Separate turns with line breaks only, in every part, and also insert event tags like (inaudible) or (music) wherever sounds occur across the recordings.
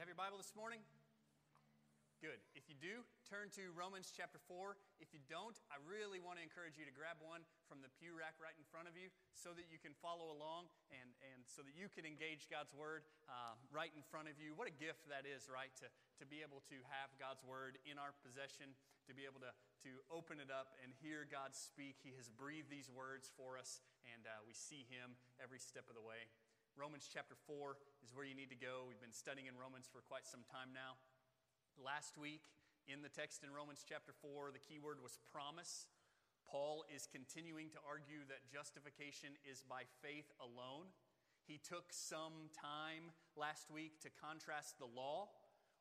you have your Bible this morning? Good. If you do, turn to Romans chapter 4. If you don't, I really want to encourage you to grab one from the pew rack right in front of you so that you can follow along and, and so that you can engage God's Word uh, right in front of you. What a gift that is, right? To, to be able to have God's Word in our possession, to be able to, to open it up and hear God speak. He has breathed these words for us, and uh, we see Him every step of the way. Romans chapter 4 is where you need to go. We've been studying in Romans for quite some time now. Last week, in the text in Romans chapter 4, the key word was promise. Paul is continuing to argue that justification is by faith alone. He took some time last week to contrast the law,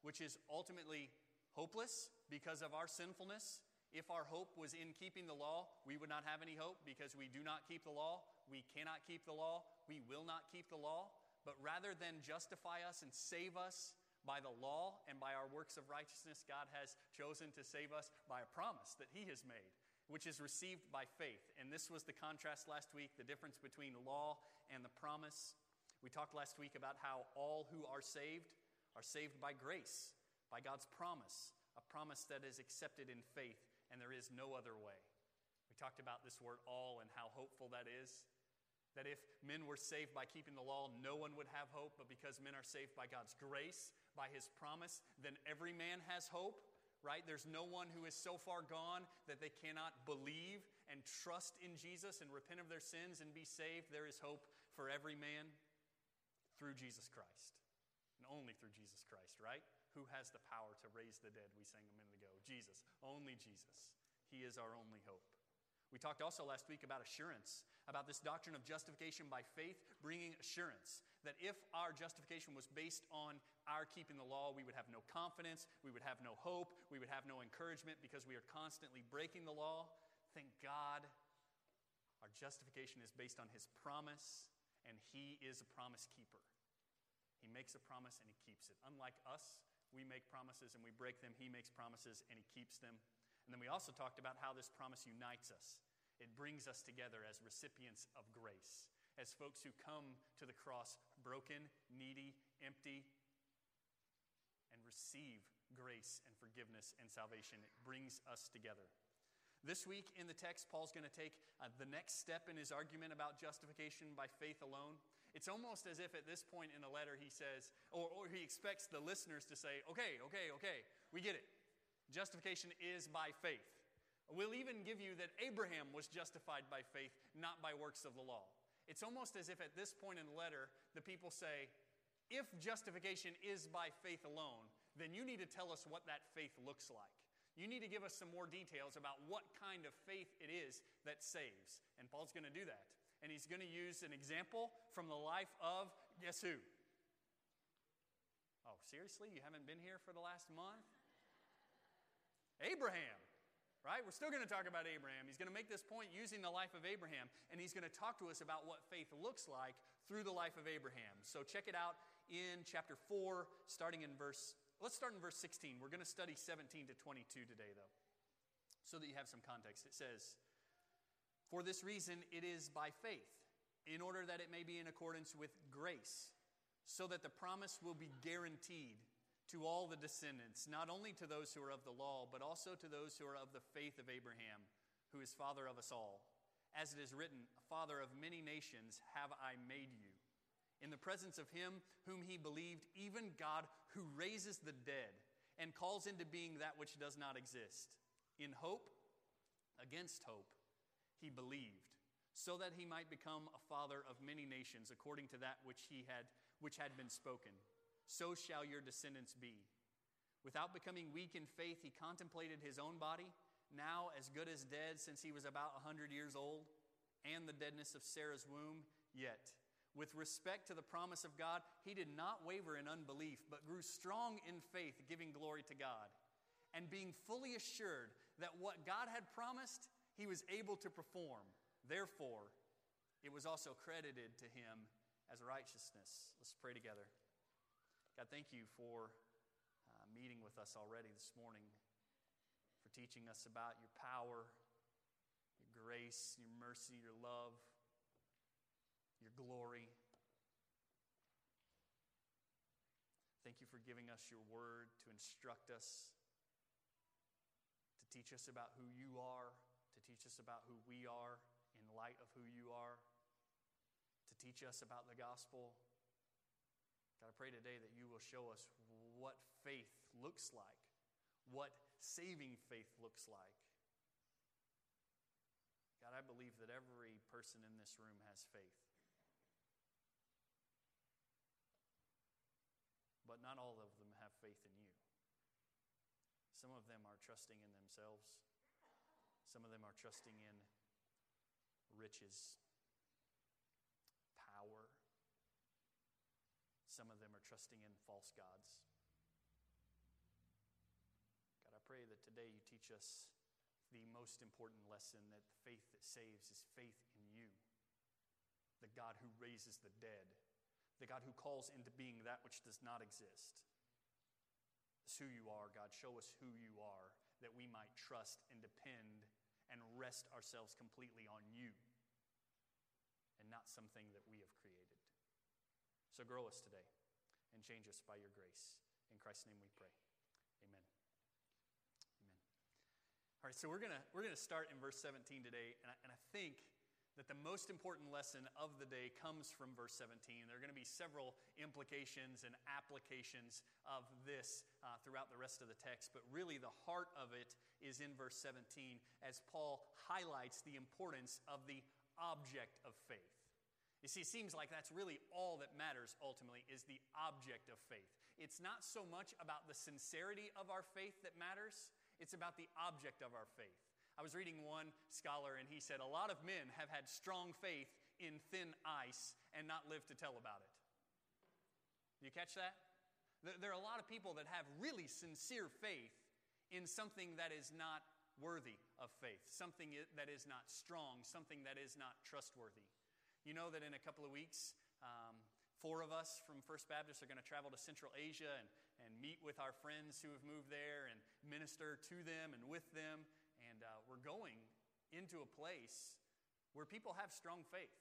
which is ultimately hopeless because of our sinfulness. If our hope was in keeping the law, we would not have any hope because we do not keep the law. We cannot keep the law. We will not keep the law. But rather than justify us and save us by the law and by our works of righteousness, God has chosen to save us by a promise that He has made, which is received by faith. And this was the contrast last week the difference between law and the promise. We talked last week about how all who are saved are saved by grace, by God's promise, a promise that is accepted in faith, and there is no other way. We talked about this word all and how hopeful that is. That if men were saved by keeping the law, no one would have hope, but because men are saved by God's grace, by his promise, then every man has hope, right? There's no one who is so far gone that they cannot believe and trust in Jesus and repent of their sins and be saved. There is hope for every man through Jesus Christ, and only through Jesus Christ, right? Who has the power to raise the dead? We sang a minute ago. Jesus, only Jesus. He is our only hope. We talked also last week about assurance, about this doctrine of justification by faith bringing assurance. That if our justification was based on our keeping the law, we would have no confidence, we would have no hope, we would have no encouragement because we are constantly breaking the law. Thank God our justification is based on His promise, and He is a promise keeper. He makes a promise and He keeps it. Unlike us, we make promises and we break them, He makes promises and He keeps them. And then we also talked about how this promise unites us. It brings us together as recipients of grace, as folks who come to the cross broken, needy, empty, and receive grace and forgiveness and salvation. It brings us together. This week in the text, Paul's going to take uh, the next step in his argument about justification by faith alone. It's almost as if at this point in the letter he says, or, or he expects the listeners to say, okay, okay, okay, we get it. Justification is by faith. We'll even give you that Abraham was justified by faith, not by works of the law. It's almost as if at this point in the letter, the people say, if justification is by faith alone, then you need to tell us what that faith looks like. You need to give us some more details about what kind of faith it is that saves. And Paul's going to do that. And he's going to use an example from the life of guess who? Oh, seriously? You haven't been here for the last month? Abraham, right? We're still going to talk about Abraham. He's going to make this point using the life of Abraham, and he's going to talk to us about what faith looks like through the life of Abraham. So check it out in chapter 4, starting in verse, let's start in verse 16. We're going to study 17 to 22 today, though, so that you have some context. It says, For this reason, it is by faith, in order that it may be in accordance with grace, so that the promise will be guaranteed to all the descendants, not only to those who are of the law, but also to those who are of the faith of Abraham, who is father of us all. As it is written, Father of many nations have I made you. In the presence of him whom he believed, even God who raises the dead and calls into being that which does not exist. In hope, against hope, he believed, so that he might become a father of many nations, according to that which he had which had been spoken so shall your descendants be. Without becoming weak in faith, he contemplated his own body, now as good as dead since he was about a 100 years old, and the deadness of Sarah's womb, yet. With respect to the promise of God, he did not waver in unbelief, but grew strong in faith, giving glory to God, and being fully assured that what God had promised, he was able to perform. Therefore, it was also credited to him as righteousness. Let's pray together. God, thank you for uh, meeting with us already this morning, for teaching us about your power, your grace, your mercy, your love, your glory. Thank Thank you for giving us your word to instruct us, to teach us about who you are, to teach us about who we are in light of who you are, to teach us about the gospel. God, I pray today that you will show us what faith looks like, what saving faith looks like. God, I believe that every person in this room has faith. But not all of them have faith in you. Some of them are trusting in themselves, some of them are trusting in riches, power. Some of them are trusting in false gods. God, I pray that today you teach us the most important lesson that faith that saves is faith in you, the God who raises the dead, the God who calls into being that which does not exist. It's who you are, God. Show us who you are, that we might trust and depend and rest ourselves completely on you and not something that we have created. So grow us today and change us by your grace. In Christ's name we pray. Amen. Amen. All right, so we're going we're gonna start in verse 17 today, and I, and I think that the most important lesson of the day comes from verse 17. There are going to be several implications and applications of this uh, throughout the rest of the text, but really the heart of it is in verse 17 as Paul highlights the importance of the object of faith. You see, it seems like that's really all that matters ultimately is the object of faith. It's not so much about the sincerity of our faith that matters, it's about the object of our faith. I was reading one scholar, and he said, A lot of men have had strong faith in thin ice and not lived to tell about it. You catch that? There are a lot of people that have really sincere faith in something that is not worthy of faith, something that is not strong, something that is not trustworthy. You know that in a couple of weeks, um, four of us from First Baptist are going to travel to Central Asia and, and meet with our friends who have moved there and minister to them and with them. And uh, we're going into a place where people have strong faith.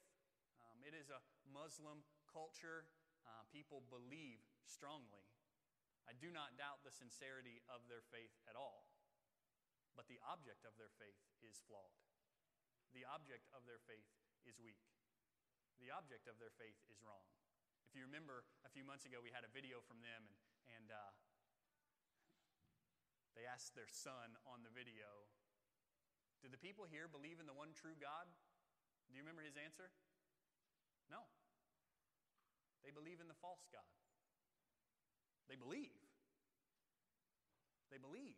Um, it is a Muslim culture, uh, people believe strongly. I do not doubt the sincerity of their faith at all, but the object of their faith is flawed. The object of their faith is weak. The object of their faith is wrong. If you remember, a few months ago, we had a video from them, and, and uh, they asked their son on the video, Do the people here believe in the one true God? Do you remember his answer? No. They believe in the false God. They believe. They believe.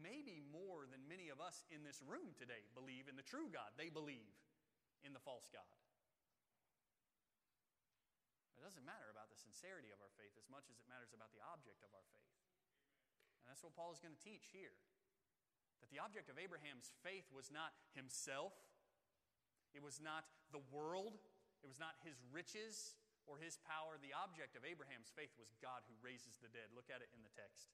Maybe more than many of us in this room today believe in the true God. They believe in the false God. It doesn't matter about the sincerity of our faith as much as it matters about the object of our faith. And that's what Paul is going to teach here. That the object of Abraham's faith was not himself, it was not the world, it was not his riches or his power. The object of Abraham's faith was God who raises the dead. Look at it in the text.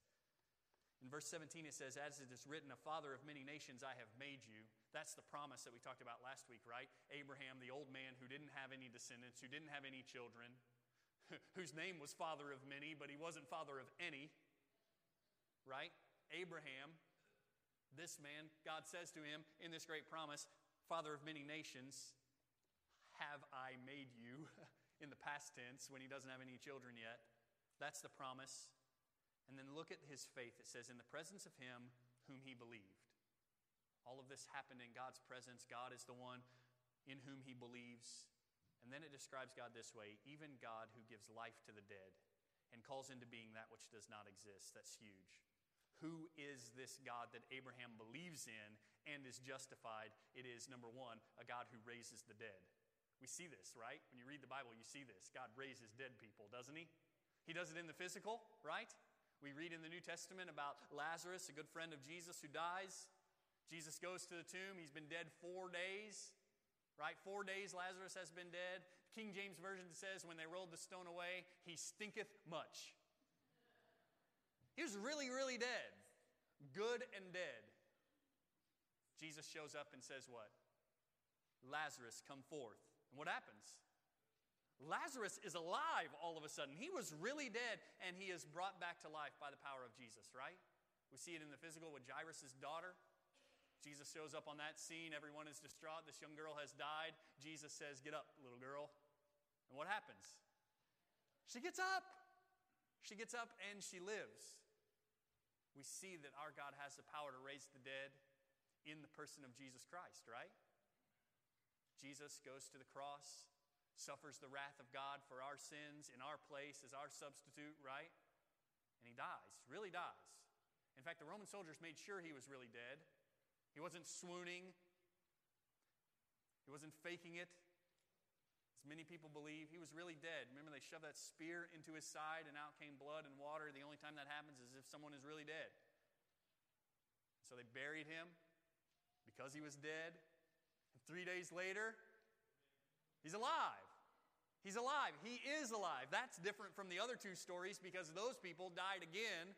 In verse 17, it says, As it is written, a father of many nations I have made you. That's the promise that we talked about last week, right? Abraham, the old man who didn't have any descendants, who didn't have any children, (laughs) whose name was father of many, but he wasn't father of any, right? Abraham, this man, God says to him in this great promise, Father of many nations, have I made you, (laughs) in the past tense when he doesn't have any children yet. That's the promise. And then look at his faith. It says, In the presence of him whom he believed. All of this happened in God's presence. God is the one in whom he believes. And then it describes God this way even God who gives life to the dead and calls into being that which does not exist. That's huge. Who is this God that Abraham believes in and is justified? It is, number one, a God who raises the dead. We see this, right? When you read the Bible, you see this. God raises dead people, doesn't he? He does it in the physical, right? We read in the New Testament about Lazarus, a good friend of Jesus, who dies. Jesus goes to the tomb. He's been dead four days right? Four days Lazarus has been dead. King James Version says, when they rolled the stone away, he stinketh much. He was really, really dead, good and dead. Jesus shows up and says, What? Lazarus, come forth. And what happens? Lazarus is alive all of a sudden. He was really dead, and he is brought back to life by the power of Jesus, right? We see it in the physical with Jairus' daughter. Jesus shows up on that scene. Everyone is distraught. This young girl has died. Jesus says, Get up, little girl. And what happens? She gets up. She gets up and she lives. We see that our God has the power to raise the dead in the person of Jesus Christ, right? Jesus goes to the cross, suffers the wrath of God for our sins in our place as our substitute, right? And he dies, really dies. In fact, the Roman soldiers made sure he was really dead. He wasn't swooning, he wasn't faking it. As many people believe, he was really dead. Remember, they shoved that spear into his side and out came blood and water. The only time that happens is if someone is really dead. So they buried him because he was dead. And three days later, he's alive. He's alive. He is alive. That's different from the other two stories because those people died again.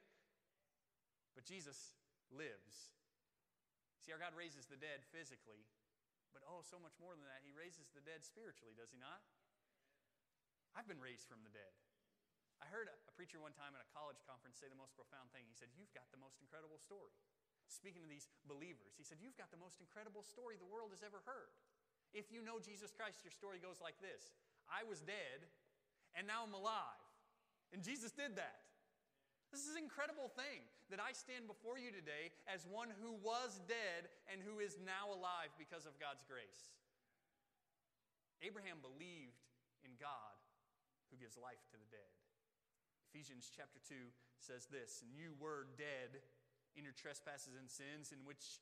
But Jesus lives. See, our God raises the dead physically, but oh, so much more than that. He raises the dead spiritually, does He not? I've been raised from the dead. I heard a preacher one time at a college conference say the most profound thing. He said, You've got the most incredible story. Speaking to these believers, he said, You've got the most incredible story the world has ever heard. If you know Jesus Christ, your story goes like this I was dead, and now I'm alive. And Jesus did that. This is an incredible thing that I stand before you today as one who was dead and who is now alive because of God's grace. Abraham believed in God who gives life to the dead. Ephesians chapter 2 says this And you were dead in your trespasses and sins, in which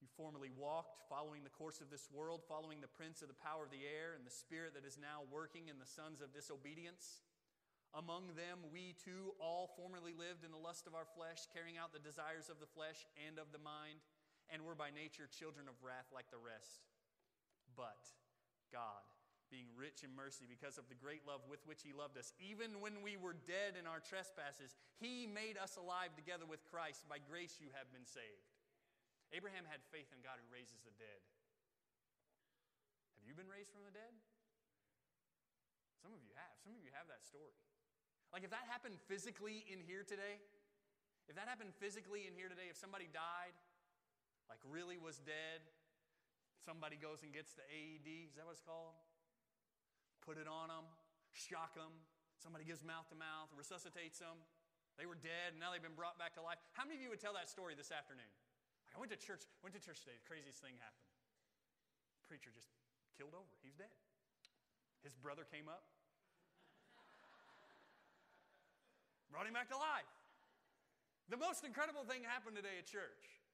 you formerly walked, following the course of this world, following the prince of the power of the air and the spirit that is now working in the sons of disobedience among them, we too all formerly lived in the lust of our flesh, carrying out the desires of the flesh and of the mind, and were by nature children of wrath like the rest. But God, being rich in mercy because of the great love with which He loved us, even when we were dead in our trespasses, He made us alive together with Christ. By grace you have been saved. Abraham had faith in God who raises the dead. Have you been raised from the dead? Some of you have. Some of you have that story. Like if that happened physically in here today, if that happened physically in here today, if somebody died, like really was dead, somebody goes and gets the AED, is that what it's called? Put it on them, shock them, somebody gives mouth to mouth, resuscitates them. They were dead and now they've been brought back to life. How many of you would tell that story this afternoon? I went to church, went to church today, the craziest thing happened. Preacher just killed over. He's dead. His brother came up, (laughs) Brought him back to life. The most incredible thing happened today at church.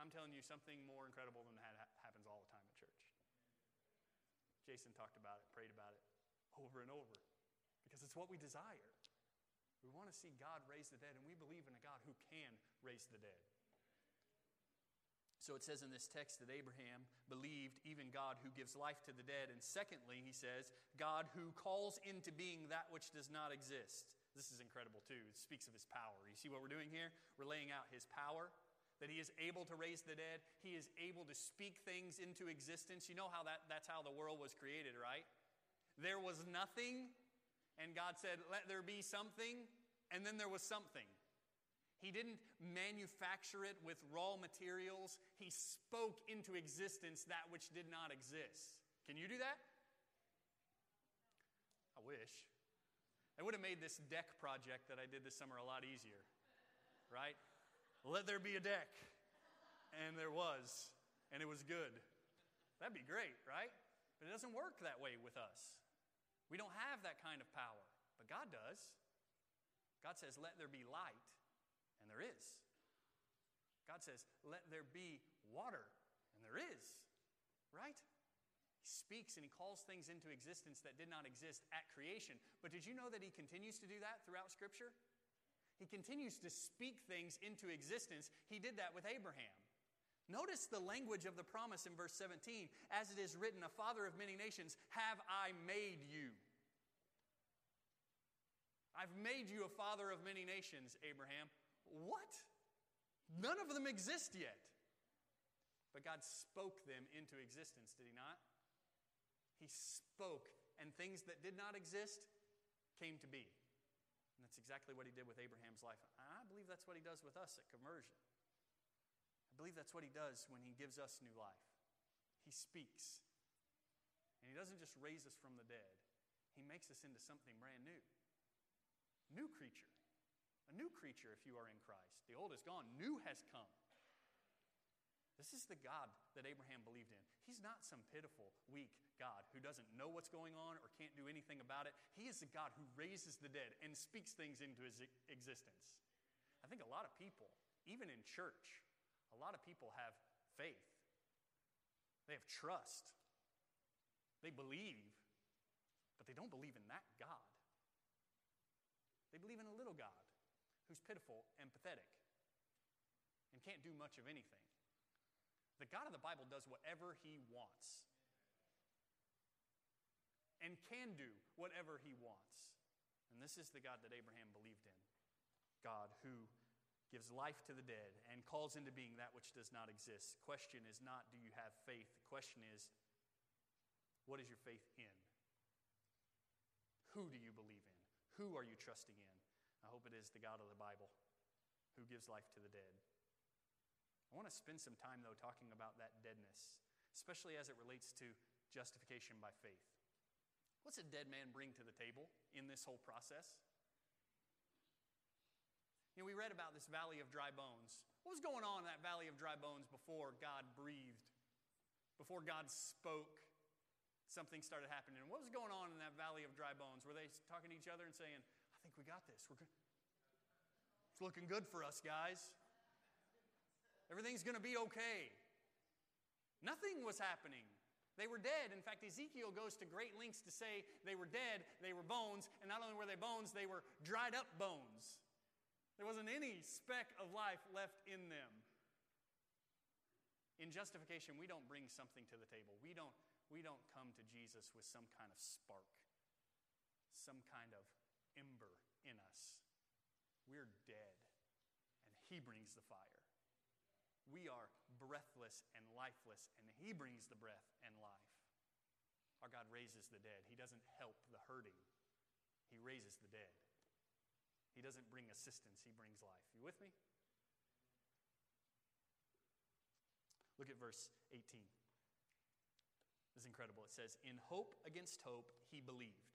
I'm telling you, something more incredible than that happens all the time at church. Jason talked about it, prayed about it over and over because it's what we desire. We want to see God raise the dead, and we believe in a God who can raise the dead. So it says in this text that Abraham believed even God who gives life to the dead. And secondly, he says, God who calls into being that which does not exist. This is incredible too. It speaks of his power. You see what we're doing here? We're laying out his power, that he is able to raise the dead, he is able to speak things into existence. You know how that, that's how the world was created, right? There was nothing, and God said, Let there be something, and then there was something. He didn't manufacture it with raw materials. He spoke into existence that which did not exist. Can you do that? I wish. It would have made this deck project that I did this summer a lot easier, right? Let there be a deck. And there was, and it was good. That'd be great, right? But it doesn't work that way with us. We don't have that kind of power, but God does. God says, Let there be light, and there is. God says, Let there be water, and there is, right? He speaks and he calls things into existence that did not exist at creation. But did you know that he continues to do that throughout Scripture? He continues to speak things into existence. He did that with Abraham. Notice the language of the promise in verse 17. As it is written, A father of many nations, have I made you. I've made you a father of many nations, Abraham. What? None of them exist yet. But God spoke them into existence, did He not? He spoke and things that did not exist came to be. And that's exactly what he did with Abraham's life. I believe that's what he does with us at conversion. I believe that's what he does when he gives us new life. He speaks. And he doesn't just raise us from the dead, he makes us into something brand new. New creature. A new creature if you are in Christ. The old is gone, new has come. This is the God that Abraham believed in. He's not some pitiful, weak God who doesn't know what's going on or can't do anything about it. He is the God who raises the dead and speaks things into his existence. I think a lot of people, even in church, a lot of people have faith. They have trust. They believe, but they don't believe in that God. They believe in a little God who's pitiful and pathetic and can't do much of anything. The God of the Bible does whatever he wants and can do whatever he wants. And this is the God that Abraham believed in God who gives life to the dead and calls into being that which does not exist. The question is not, do you have faith? The question is, what is your faith in? Who do you believe in? Who are you trusting in? I hope it is the God of the Bible who gives life to the dead. I want to spend some time, though, talking about that deadness, especially as it relates to justification by faith. What's a dead man bring to the table in this whole process? You know, we read about this valley of dry bones. What was going on in that valley of dry bones before God breathed? Before God spoke, something started happening. What was going on in that valley of dry bones? Were they talking to each other and saying, we got this. We're good. It's looking good for us, guys. Everything's going to be okay. Nothing was happening. They were dead. In fact, Ezekiel goes to great lengths to say they were dead, they were bones, and not only were they bones, they were dried up bones. There wasn't any speck of life left in them. In justification, we don't bring something to the table. We don't, we don't come to Jesus with some kind of spark, some kind of ember in us. We're dead, and He brings the fire we are breathless and lifeless, and He brings the breath and life. Our God raises the dead. He doesn't help the hurting, He raises the dead. He doesn't bring assistance, He brings life. You with me? Look at verse 18. This is incredible. It says, In hope against hope, he believed,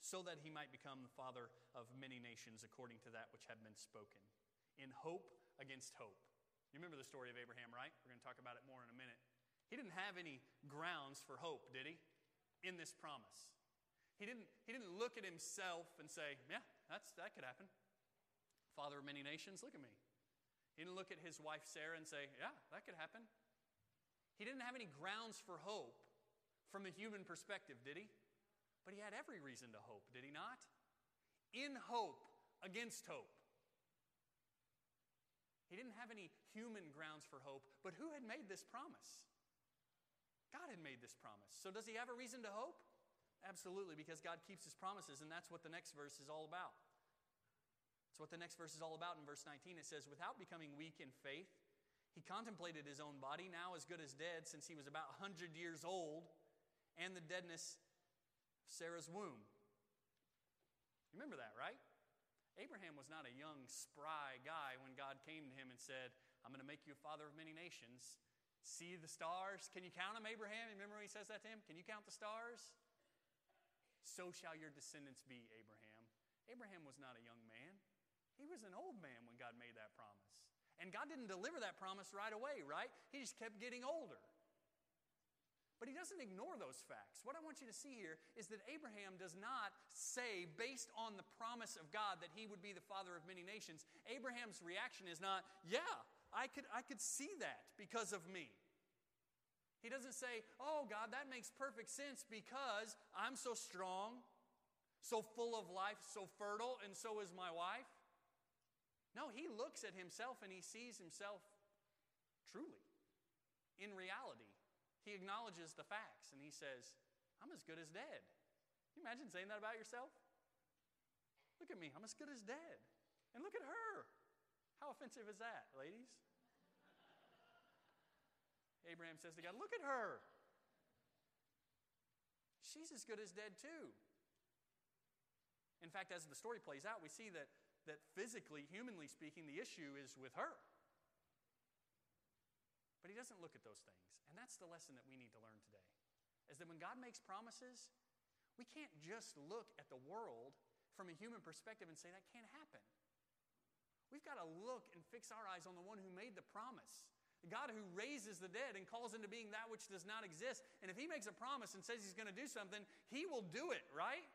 so that he might become the father of many nations according to that which had been spoken. In hope against hope. You remember the story of Abraham, right? We're going to talk about it more in a minute. He didn't have any grounds for hope, did he? In this promise. He didn't, he didn't look at himself and say, Yeah, that's, that could happen. Father of many nations, look at me. He didn't look at his wife Sarah and say, Yeah, that could happen. He didn't have any grounds for hope from a human perspective, did he? But he had every reason to hope, did he not? In hope against hope. He didn't have any human grounds for hope, but who had made this promise? God had made this promise. So does he have a reason to hope? Absolutely, because God keeps his promises, and that's what the next verse is all about. It's what the next verse is all about in verse 19. It says, Without becoming weak in faith, he contemplated his own body, now as good as dead, since he was about 100 years old, and the deadness Sarah's womb. You remember that, right? Abraham was not a young, spry guy when God came to him and said, I'm going to make you a father of many nations. See the stars? Can you count them, Abraham? You remember when he says that to him? Can you count the stars? So shall your descendants be, Abraham. Abraham was not a young man, he was an old man when God made that promise. And God didn't deliver that promise right away, right? He just kept getting older. But he doesn't ignore those facts. What I want you to see here is that Abraham does not say, based on the promise of God, that he would be the father of many nations. Abraham's reaction is not, yeah, I could, I could see that because of me. He doesn't say, oh, God, that makes perfect sense because I'm so strong, so full of life, so fertile, and so is my wife. No, he looks at himself and he sees himself truly, in reality. He acknowledges the facts and he says, I'm as good as dead. Can you imagine saying that about yourself? Look at me, I'm as good as dead. And look at her. How offensive is that, ladies? (laughs) Abraham says to God, Look at her. she's as good as dead too. In fact, as the story plays out, we see that, that physically, humanly speaking, the issue is with her. But he doesn't look at those things. And that's the lesson that we need to learn today. Is that when God makes promises, we can't just look at the world from a human perspective and say that can't happen. We've got to look and fix our eyes on the one who made the promise. The God who raises the dead and calls into being that which does not exist. And if he makes a promise and says he's going to do something, he will do it, right?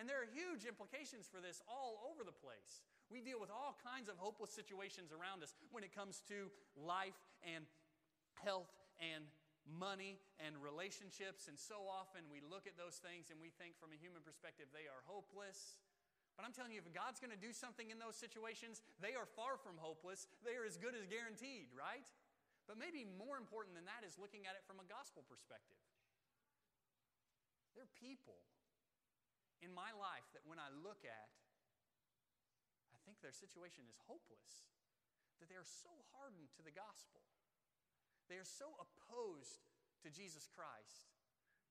And there are huge implications for this all over the place. We deal with all kinds of hopeless situations around us when it comes to life and health and money and relationships. And so often we look at those things and we think from a human perspective they are hopeless. But I'm telling you, if God's going to do something in those situations, they are far from hopeless. They are as good as guaranteed, right? But maybe more important than that is looking at it from a gospel perspective. They're people in my life that when I look at, I think their situation is hopeless, that they are so hardened to the gospel. They are so opposed to Jesus Christ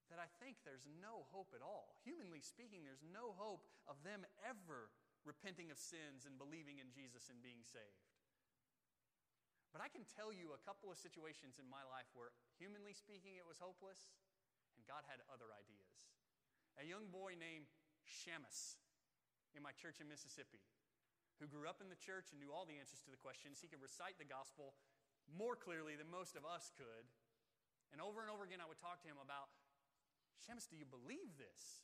that I think there's no hope at all. Humanly speaking, there's no hope of them ever repenting of sins and believing in Jesus and being saved. But I can tell you a couple of situations in my life where, humanly speaking, it was hopeless, and God had other ideas. A young boy named Shamus in my church in Mississippi, who grew up in the church and knew all the answers to the questions. He could recite the gospel more clearly than most of us could. And over and over again, I would talk to him about Shamus, do you believe this?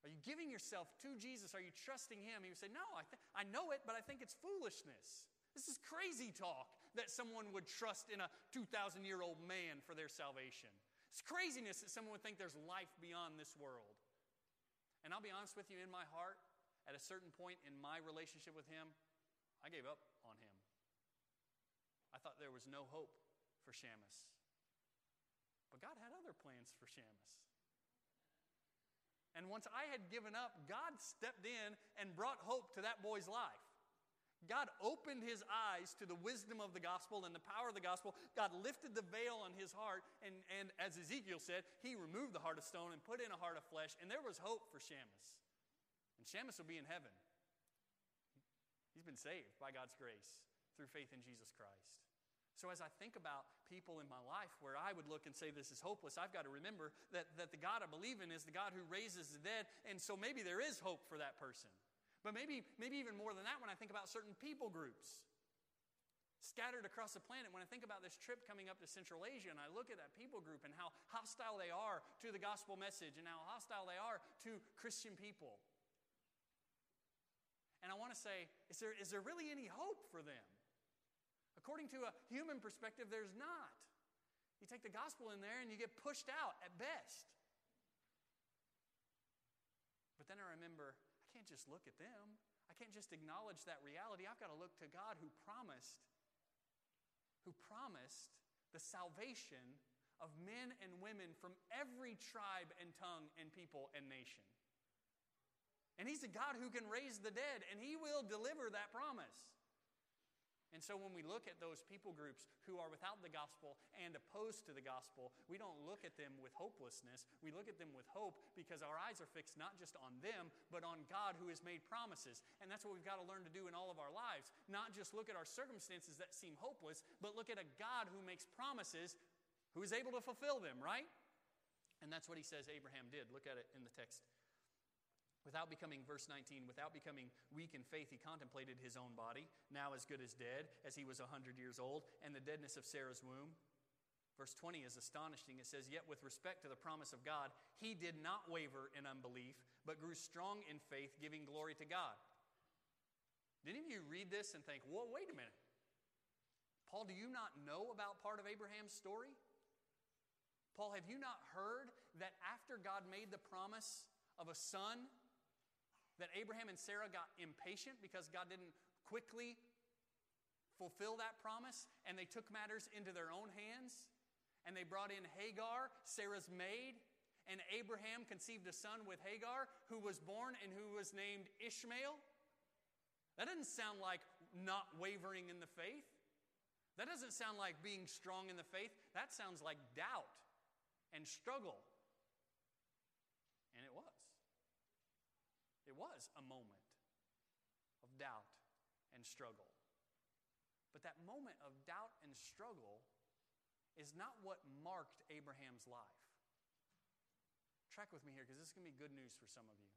Are you giving yourself to Jesus? Are you trusting Him? He would say, No, I, th- I know it, but I think it's foolishness. This is crazy talk that someone would trust in a 2,000 year old man for their salvation. It's craziness that someone would think there's life beyond this world. And I'll be honest with you, in my heart, at a certain point in my relationship with Him, I gave up on Him. I thought there was no hope for Shamus. But God had other plans for Shamus. And once I had given up, God stepped in and brought hope to that boy's life. God opened his eyes to the wisdom of the gospel and the power of the gospel. God lifted the veil on his heart, and, and as Ezekiel said, he removed the heart of stone and put in a heart of flesh, and there was hope for Shamus. And Shamus will be in heaven. He's been saved by God's grace through faith in Jesus Christ. So, as I think about people in my life where I would look and say this is hopeless, I've got to remember that, that the God I believe in is the God who raises the dead, and so maybe there is hope for that person. But maybe, maybe even more than that when I think about certain people groups scattered across the planet. When I think about this trip coming up to Central Asia and I look at that people group and how hostile they are to the gospel message and how hostile they are to Christian people. And I want to say, is there, is there really any hope for them? According to a human perspective, there's not. You take the gospel in there and you get pushed out at best. But then I remember, can't just look at them. I can't just acknowledge that reality. I've got to look to God who promised, who promised the salvation of men and women from every tribe and tongue and people and nation. And He's a God who can raise the dead, and He will deliver that promise. And so when we look at those people groups who are without the gospel and opposed to the gospel, we don't look at them with hopelessness. We look at them with hope because our eyes are fixed not just on them, but on God who has made promises. And that's what we've got to learn to do in all of our lives. Not just look at our circumstances that seem hopeless, but look at a God who makes promises who is able to fulfill them, right? And that's what he says Abraham did. Look at it in the text Without becoming, verse 19, without becoming weak in faith, he contemplated his own body, now as good as dead, as he was a 100 years old, and the deadness of Sarah's womb. Verse 20 is astonishing. It says, Yet with respect to the promise of God, he did not waver in unbelief, but grew strong in faith, giving glory to God. Did any of you read this and think, Whoa, wait a minute? Paul, do you not know about part of Abraham's story? Paul, have you not heard that after God made the promise of a son, that Abraham and Sarah got impatient because God didn't quickly fulfill that promise and they took matters into their own hands and they brought in Hagar, Sarah's maid, and Abraham conceived a son with Hagar who was born and who was named Ishmael. That doesn't sound like not wavering in the faith. That doesn't sound like being strong in the faith. That sounds like doubt and struggle. And it was. It was a moment of doubt and struggle. But that moment of doubt and struggle is not what marked Abraham's life. Track with me here because this is going to be good news for some of you.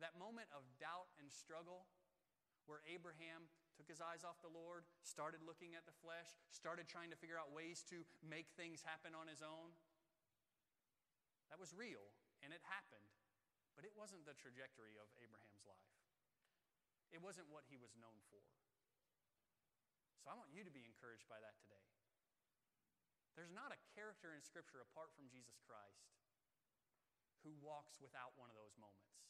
That moment of doubt and struggle where Abraham took his eyes off the Lord, started looking at the flesh, started trying to figure out ways to make things happen on his own. That was real and it happened, but it wasn't the trajectory of Abraham's life. It wasn't what he was known for. So I want you to be encouraged by that today. There's not a character in Scripture apart from Jesus Christ who walks without one of those moments.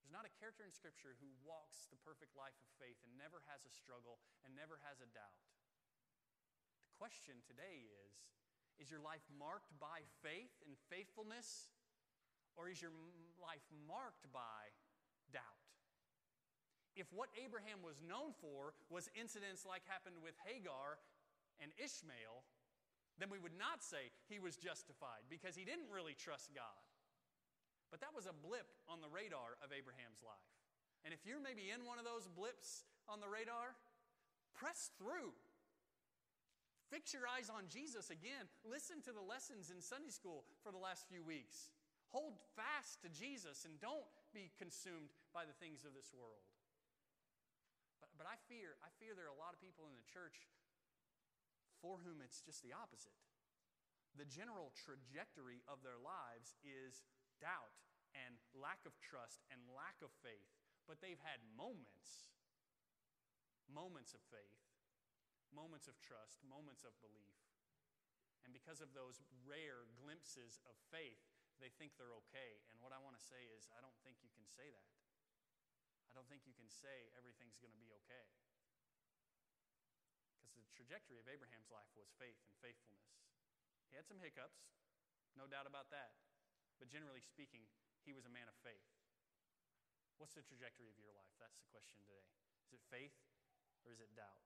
There's not a character in Scripture who walks the perfect life of faith and never has a struggle and never has a doubt. The question today is Is your life marked by faith and faithfulness, or is your life marked by doubt? if what Abraham was known for was incidents like happened with Hagar and Ishmael, then we would not say he was justified because he didn't really trust God. But that was a blip on the radar of Abraham's life. And if you're maybe in one of those blips on the radar, press through. Fix your eyes on Jesus again. Listen to the lessons in Sunday school for the last few weeks. Hold fast to Jesus and don't be consumed by the things of this world. But, but I fear, I fear there are a lot of people in the church for whom it's just the opposite. The general trajectory of their lives is doubt and lack of trust and lack of faith. But they've had moments, moments of faith, moments of trust, moments of belief. And because of those rare glimpses of faith, they think they're okay. And what I want to say is, I don't think you can say that. I don't think you can say everything's going to be okay. Because the trajectory of Abraham's life was faith and faithfulness. He had some hiccups, no doubt about that. But generally speaking, he was a man of faith. What's the trajectory of your life? That's the question today. Is it faith or is it doubt?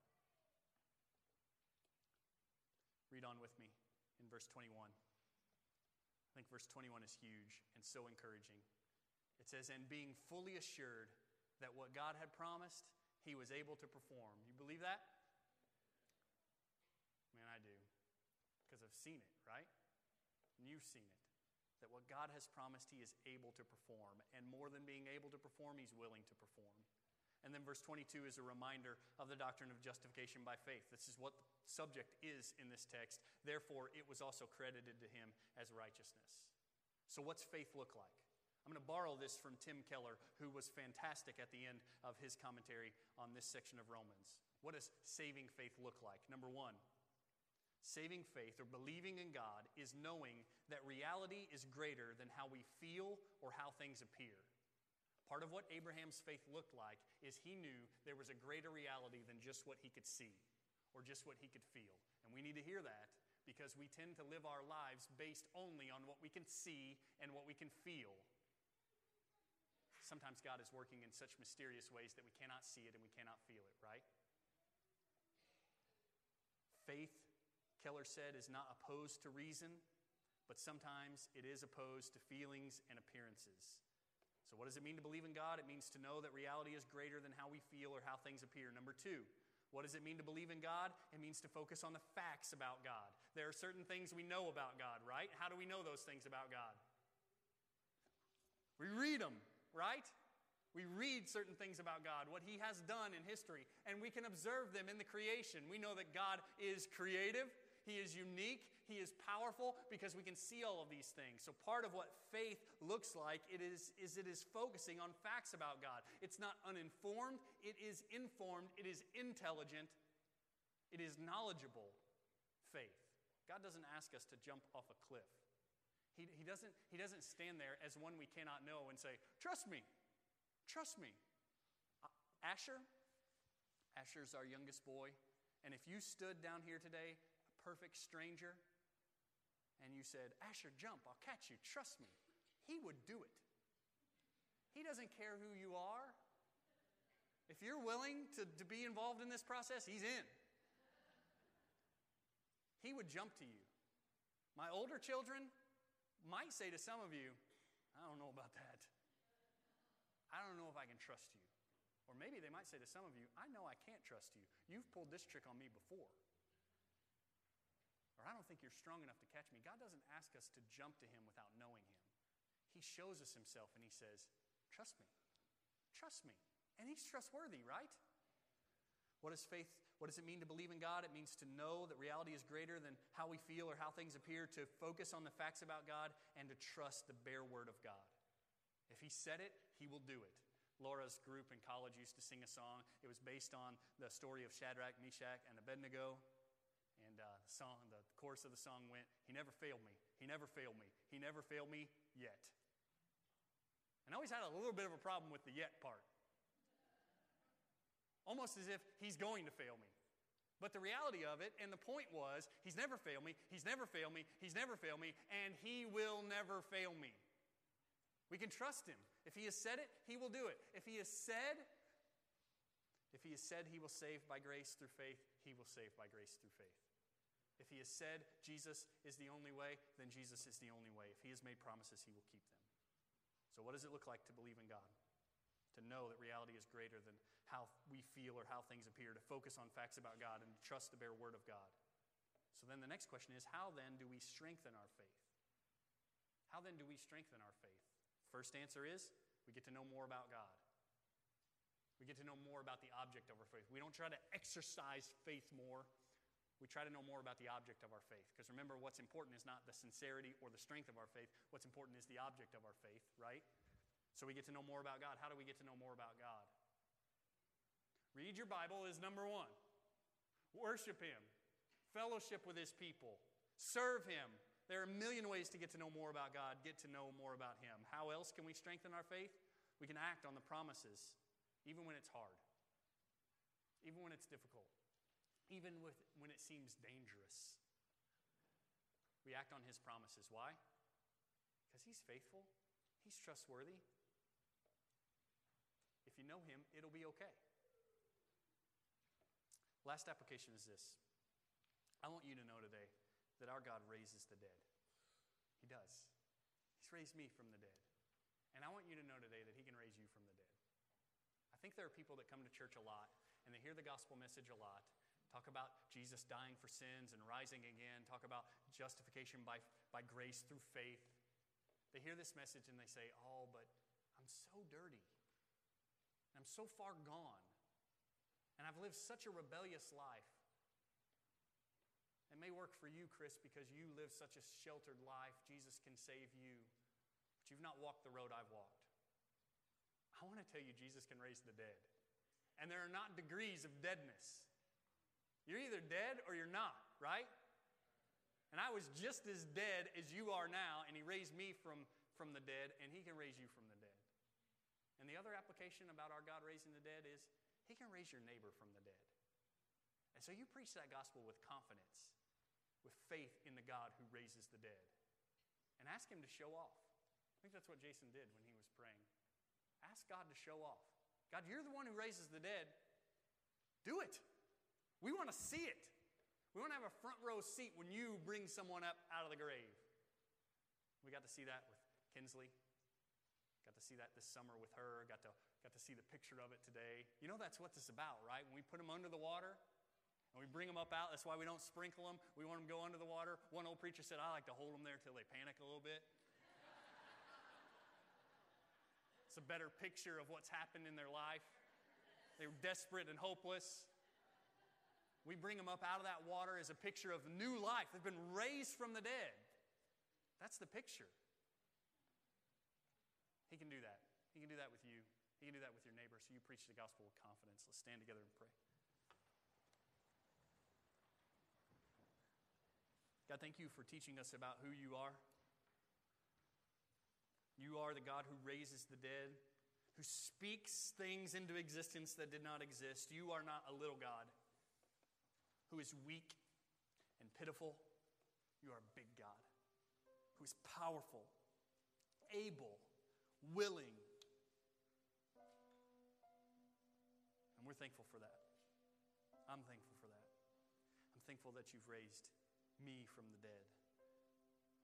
Read on with me in verse 21. I think verse 21 is huge and so encouraging. It says, And being fully assured that what God had promised, he was able to perform. You believe that? Man, I do. Because I've seen it, right? And you've seen it. That what God has promised, he is able to perform. And more than being able to perform, he's willing to perform. And then verse 22 is a reminder of the doctrine of justification by faith. This is what subject is in this text. Therefore, it was also credited to him as righteousness. So, what's faith look like? I'm going to borrow this from Tim Keller, who was fantastic at the end of his commentary on this section of Romans. What does saving faith look like? Number one, saving faith or believing in God is knowing that reality is greater than how we feel or how things appear. Part of what Abraham's faith looked like is he knew there was a greater reality than just what he could see or just what he could feel. And we need to hear that because we tend to live our lives based only on what we can see and what we can feel sometimes God is working in such mysterious ways that we cannot see it and we cannot feel it, right? Faith, Keller said, is not opposed to reason, but sometimes it is opposed to feelings and appearances. So, what does it mean to believe in God? It means to know that reality is greater than how we feel or how things appear. Number two, what does it mean to believe in God? It means to focus on the facts about God. There are certain things we know about God, right? How do we know those things about God? We read them right? We read certain things about God, what He has done in history, and we can observe them in the creation. We know that God is creative, He is unique, He is powerful because we can see all of these things. So, part of what faith looks like it is, is it is focusing on facts about God. It's not uninformed, it is informed, it is intelligent, it is knowledgeable faith. God doesn't ask us to jump off a cliff. He, he, doesn't, he doesn't stand there as one we cannot know and say, Trust me, trust me. Uh, Asher, Asher's our youngest boy. And if you stood down here today, a perfect stranger, and you said, Asher, jump, I'll catch you, trust me, he would do it. He doesn't care who you are. If you're willing to, to be involved in this process, he's in. He would jump to you. My older children, might say to some of you, I don't know about that. I don't know if I can trust you. Or maybe they might say to some of you, I know I can't trust you. You've pulled this trick on me before. Or I don't think you're strong enough to catch me. God doesn't ask us to jump to Him without knowing Him. He shows us Himself and He says, Trust me. Trust me. And He's trustworthy, right? What is faith? What does it mean to believe in God? It means to know that reality is greater than how we feel or how things appear, to focus on the facts about God, and to trust the bare word of God. If He said it, He will do it. Laura's group in college used to sing a song. It was based on the story of Shadrach, Meshach, and Abednego. And uh, the song, the chorus of the song went, "He never failed me. He never failed me. He never failed me yet." And I always had a little bit of a problem with the "yet" part almost as if he's going to fail me. But the reality of it, and the point was, he's never failed me, he's never failed me, he's never failed me, and he will never fail me. We can trust him. If he has said it, he will do it. If he has said, if he has said he will save by grace through faith, he will save by grace through faith. If he has said Jesus is the only way, then Jesus is the only way. If he has made promises, he will keep them. So, what does it look like to believe in God? To know that reality is greater than how we feel or how things appear, to focus on facts about God and trust the bare word of God. So then the next question is how then do we strengthen our faith? How then do we strengthen our faith? First answer is we get to know more about God. We get to know more about the object of our faith. We don't try to exercise faith more. We try to know more about the object of our faith. Because remember, what's important is not the sincerity or the strength of our faith. What's important is the object of our faith, right? So we get to know more about God. How do we get to know more about God? Read your Bible is number one. Worship Him, fellowship with His people, serve Him. There are a million ways to get to know more about God, get to know more about Him. How else can we strengthen our faith? We can act on the promises, even when it's hard, even when it's difficult, even with, when it seems dangerous. We act on His promises. Why? Because He's faithful, He's trustworthy. If you know Him, it'll be okay. Last application is this I want you to know today that our God raises the dead. He does. He's raised me from the dead. And I want you to know today that He can raise you from the dead. I think there are people that come to church a lot and they hear the gospel message a lot, talk about Jesus dying for sins and rising again, talk about justification by, by grace through faith. They hear this message and they say, Oh, but I'm so dirty. I'm so far gone. And I've lived such a rebellious life. It may work for you, Chris, because you live such a sheltered life. Jesus can save you, but you've not walked the road I've walked. I want to tell you, Jesus can raise the dead. And there are not degrees of deadness. You're either dead or you're not, right? And I was just as dead as you are now, and He raised me from, from the dead, and He can raise you from the dead. And the other application about our God raising the dead is he can raise your neighbor from the dead. And so you preach that gospel with confidence, with faith in the God who raises the dead. And ask Him to show off. I think that's what Jason did when he was praying. Ask God to show off. God, you're the one who raises the dead. Do it. We want to see it. We want to have a front row seat when you bring someone up out of the grave. We got to see that with Kinsley. Got to see that this summer with her. Got to Got to see the picture of it today. You know that's what this is about, right? When we put them under the water and we bring them up out, that's why we don't sprinkle them. We want them to go under the water. One old preacher said, I like to hold them there till they panic a little bit. (laughs) it's a better picture of what's happened in their life. They were desperate and hopeless. We bring them up out of that water as a picture of new life. They've been raised from the dead. That's the picture. He can do that. He can do that with you. He can do that with your neighbor, so you preach the gospel with confidence. Let's stand together and pray. God, thank you for teaching us about who you are. You are the God who raises the dead, who speaks things into existence that did not exist. You are not a little God who is weak and pitiful. You are a big God who is powerful, able, willing, And we're thankful for that. I'm thankful for that. I'm thankful that you've raised me from the dead.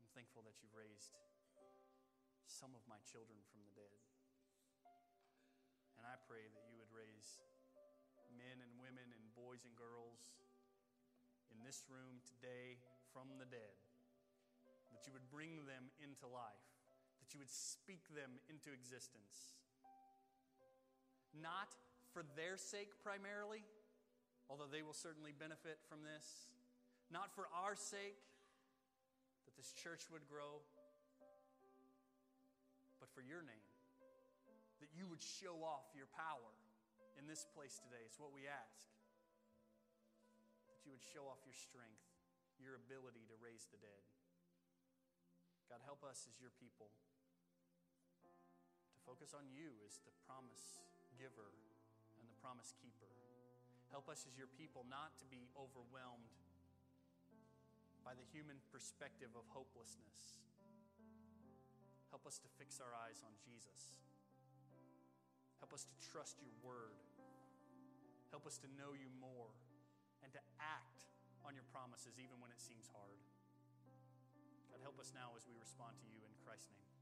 I'm thankful that you've raised some of my children from the dead. And I pray that you would raise men and women and boys and girls this room today from the dead, that you would bring them into life, that you would speak them into existence. Not for their sake primarily, although they will certainly benefit from this, not for our sake, that this church would grow, but for your name, that you would show off your power in this place today. It's what we ask. You would show off your strength, your ability to raise the dead. God, help us as your people to focus on you as the promise giver and the promise keeper. Help us as your people not to be overwhelmed by the human perspective of hopelessness. Help us to fix our eyes on Jesus. Help us to trust your word. Help us to know you more and to act on your promises even when it seems hard. God, help us now as we respond to you in Christ's name.